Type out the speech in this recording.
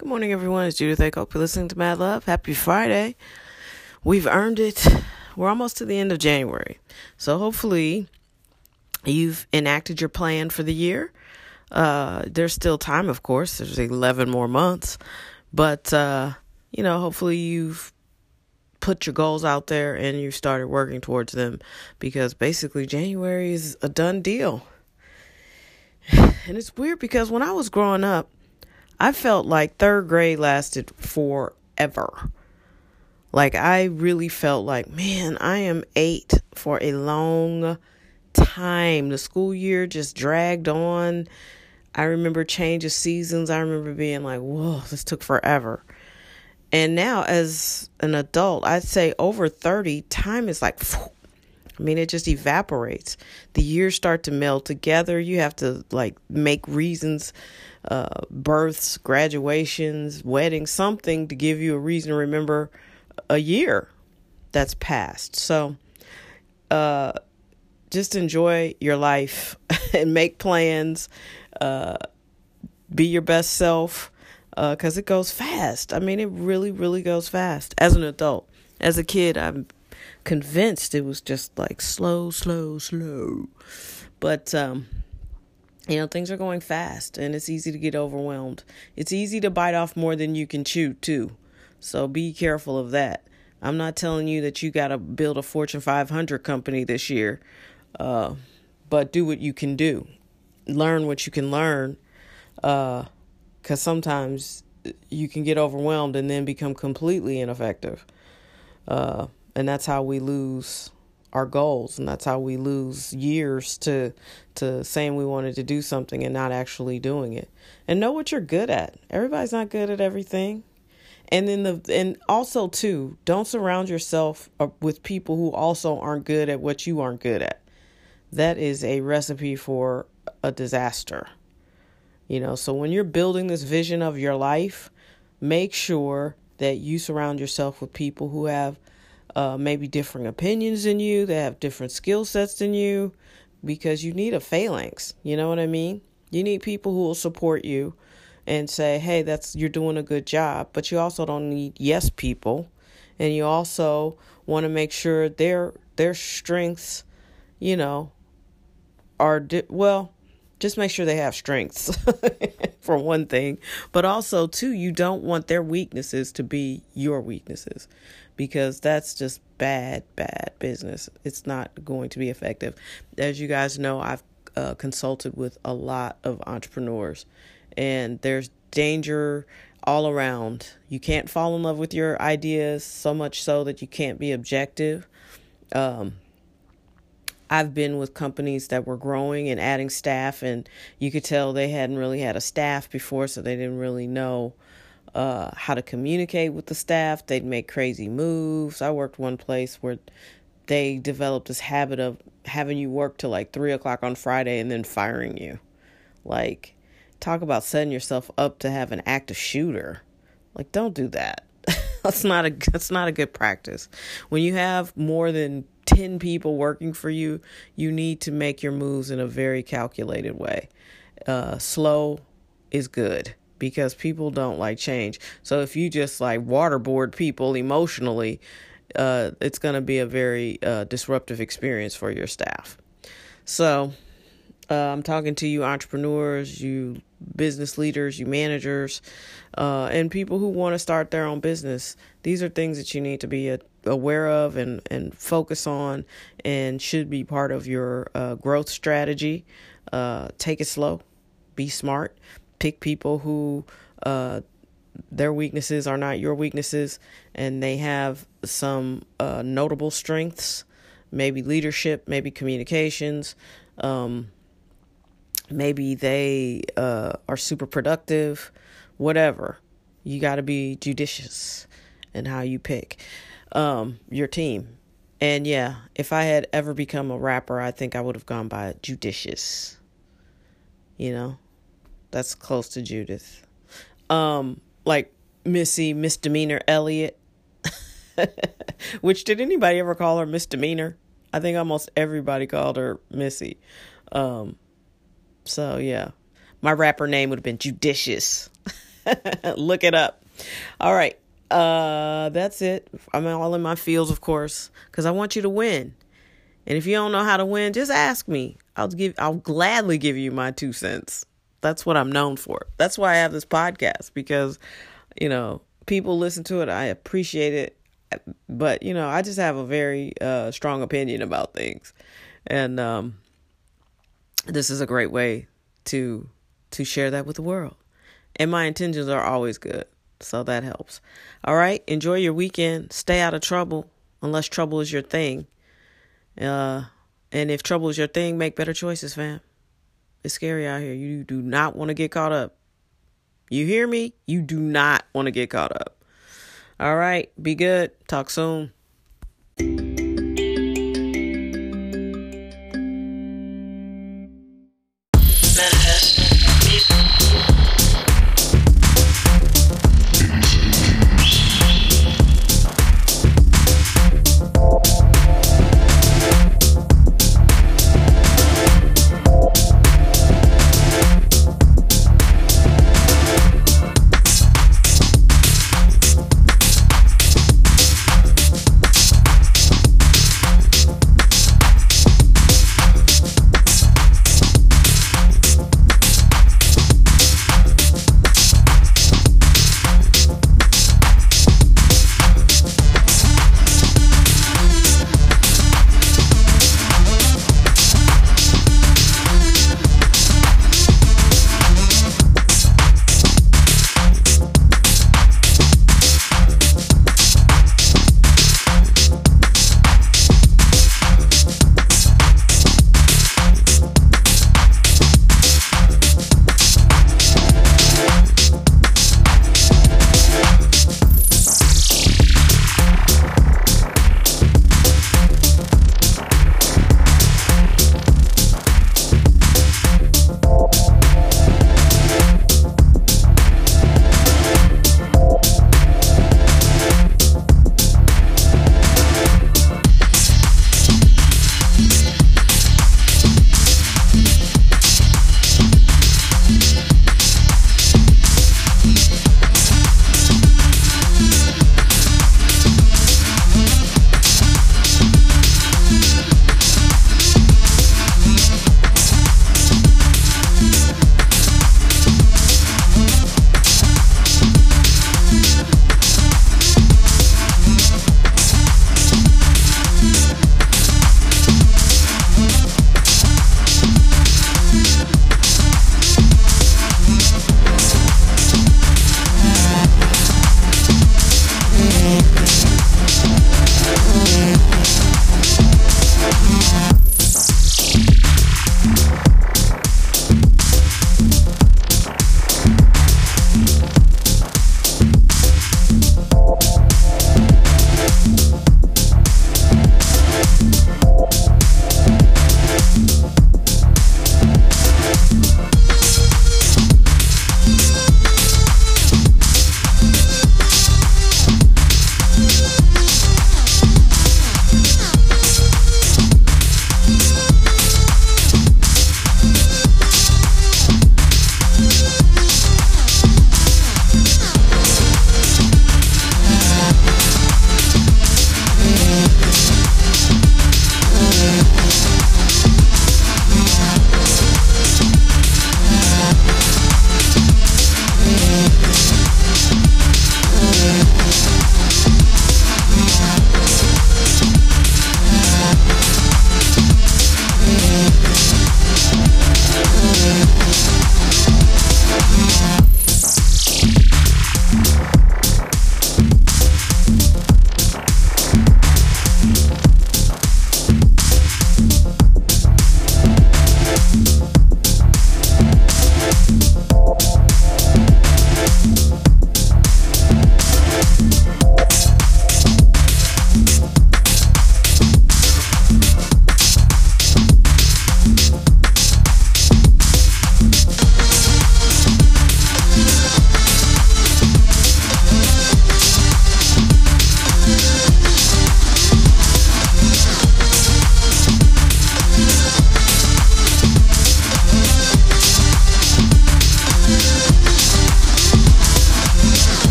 Good morning, everyone. It's Judith I Hope you're listening to Mad Love. Happy Friday. We've earned it. We're almost to the end of January. So hopefully you've enacted your plan for the year. Uh, there's still time, of course. There's 11 more months. But, uh, you know, hopefully you've put your goals out there and you started working towards them because basically January is a done deal. And it's weird because when I was growing up, I felt like third grade lasted forever. Like, I really felt like, man, I am eight for a long time. The school year just dragged on. I remember change of seasons. I remember being like, whoa, this took forever. And now, as an adult, I'd say over 30, time is like, I mean, it just evaporates. The years start to meld together. You have to like make reasons uh, births, graduations, weddings, something to give you a reason to remember a year that's passed. So, uh, just enjoy your life and make plans. Uh, be your best self because uh, it goes fast. I mean, it really, really goes fast as an adult. As a kid, I'm convinced it was just like slow, slow, slow. But, um, you know, things are going fast and it's easy to get overwhelmed. It's easy to bite off more than you can chew, too. So be careful of that. I'm not telling you that you got to build a Fortune 500 company this year, uh, but do what you can do. Learn what you can learn, because uh, sometimes you can get overwhelmed and then become completely ineffective. Uh, and that's how we lose our goals and that's how we lose years to to saying we wanted to do something and not actually doing it. And know what you're good at. Everybody's not good at everything. And then the and also too don't surround yourself with people who also aren't good at what you aren't good at. That is a recipe for a disaster. You know so when you're building this vision of your life make sure that you surround yourself with people who have uh, maybe different opinions than you, they have different skill sets than you, because you need a phalanx. You know what I mean? You need people who will support you and say, "Hey, that's you're doing a good job." But you also don't need yes people, and you also want to make sure their their strengths, you know, are di- well. Just make sure they have strengths for one thing, but also too, you don't want their weaknesses to be your weaknesses because that's just bad, bad business. It's not going to be effective. As you guys know, I've uh, consulted with a lot of entrepreneurs, and there's danger all around. You can't fall in love with your ideas so much so that you can't be objective. Um, I've been with companies that were growing and adding staff, and you could tell they hadn't really had a staff before, so they didn't really know uh, how to communicate with the staff. They'd make crazy moves. I worked one place where they developed this habit of having you work till like three o'clock on Friday and then firing you. Like, talk about setting yourself up to have an active shooter. Like, don't do that. that's not a that's not a good practice. When you have more than 10 people working for you, you need to make your moves in a very calculated way. Uh, slow is good because people don't like change. So if you just like waterboard people emotionally, uh, it's going to be a very uh, disruptive experience for your staff. So uh, I'm talking to you entrepreneurs, you business leaders, you managers, uh, and people who want to start their own business. These are things that you need to be aware of and, and focus on and should be part of your uh, growth strategy. Uh, take it slow, be smart, pick people who uh, their weaknesses are not your weaknesses and they have some uh, notable strengths maybe leadership maybe communications um, maybe they uh, are super productive whatever. You got to be judicious in how you pick um, your team and yeah if i had ever become a rapper i think i would have gone by judicious you know that's close to Judith. Um, like Missy Misdemeanor Elliott. Which did anybody ever call her misdemeanor? I think almost everybody called her Missy. Um, so yeah, my rapper name would have been Judicious. Look it up. All right. Uh, that's it. I'm all in my fields, of course, because I want you to win. And if you don't know how to win, just ask me. I'll give. I'll gladly give you my two cents. That's what I'm known for. That's why I have this podcast because, you know, people listen to it. I appreciate it, but you know, I just have a very uh, strong opinion about things, and um, this is a great way to to share that with the world. And my intentions are always good. So that helps. All right. Enjoy your weekend. Stay out of trouble unless trouble is your thing. Uh, and if trouble is your thing, make better choices, fam. It's scary out here. You do not want to get caught up. You hear me? You do not want to get caught up. All right. Be good. Talk soon.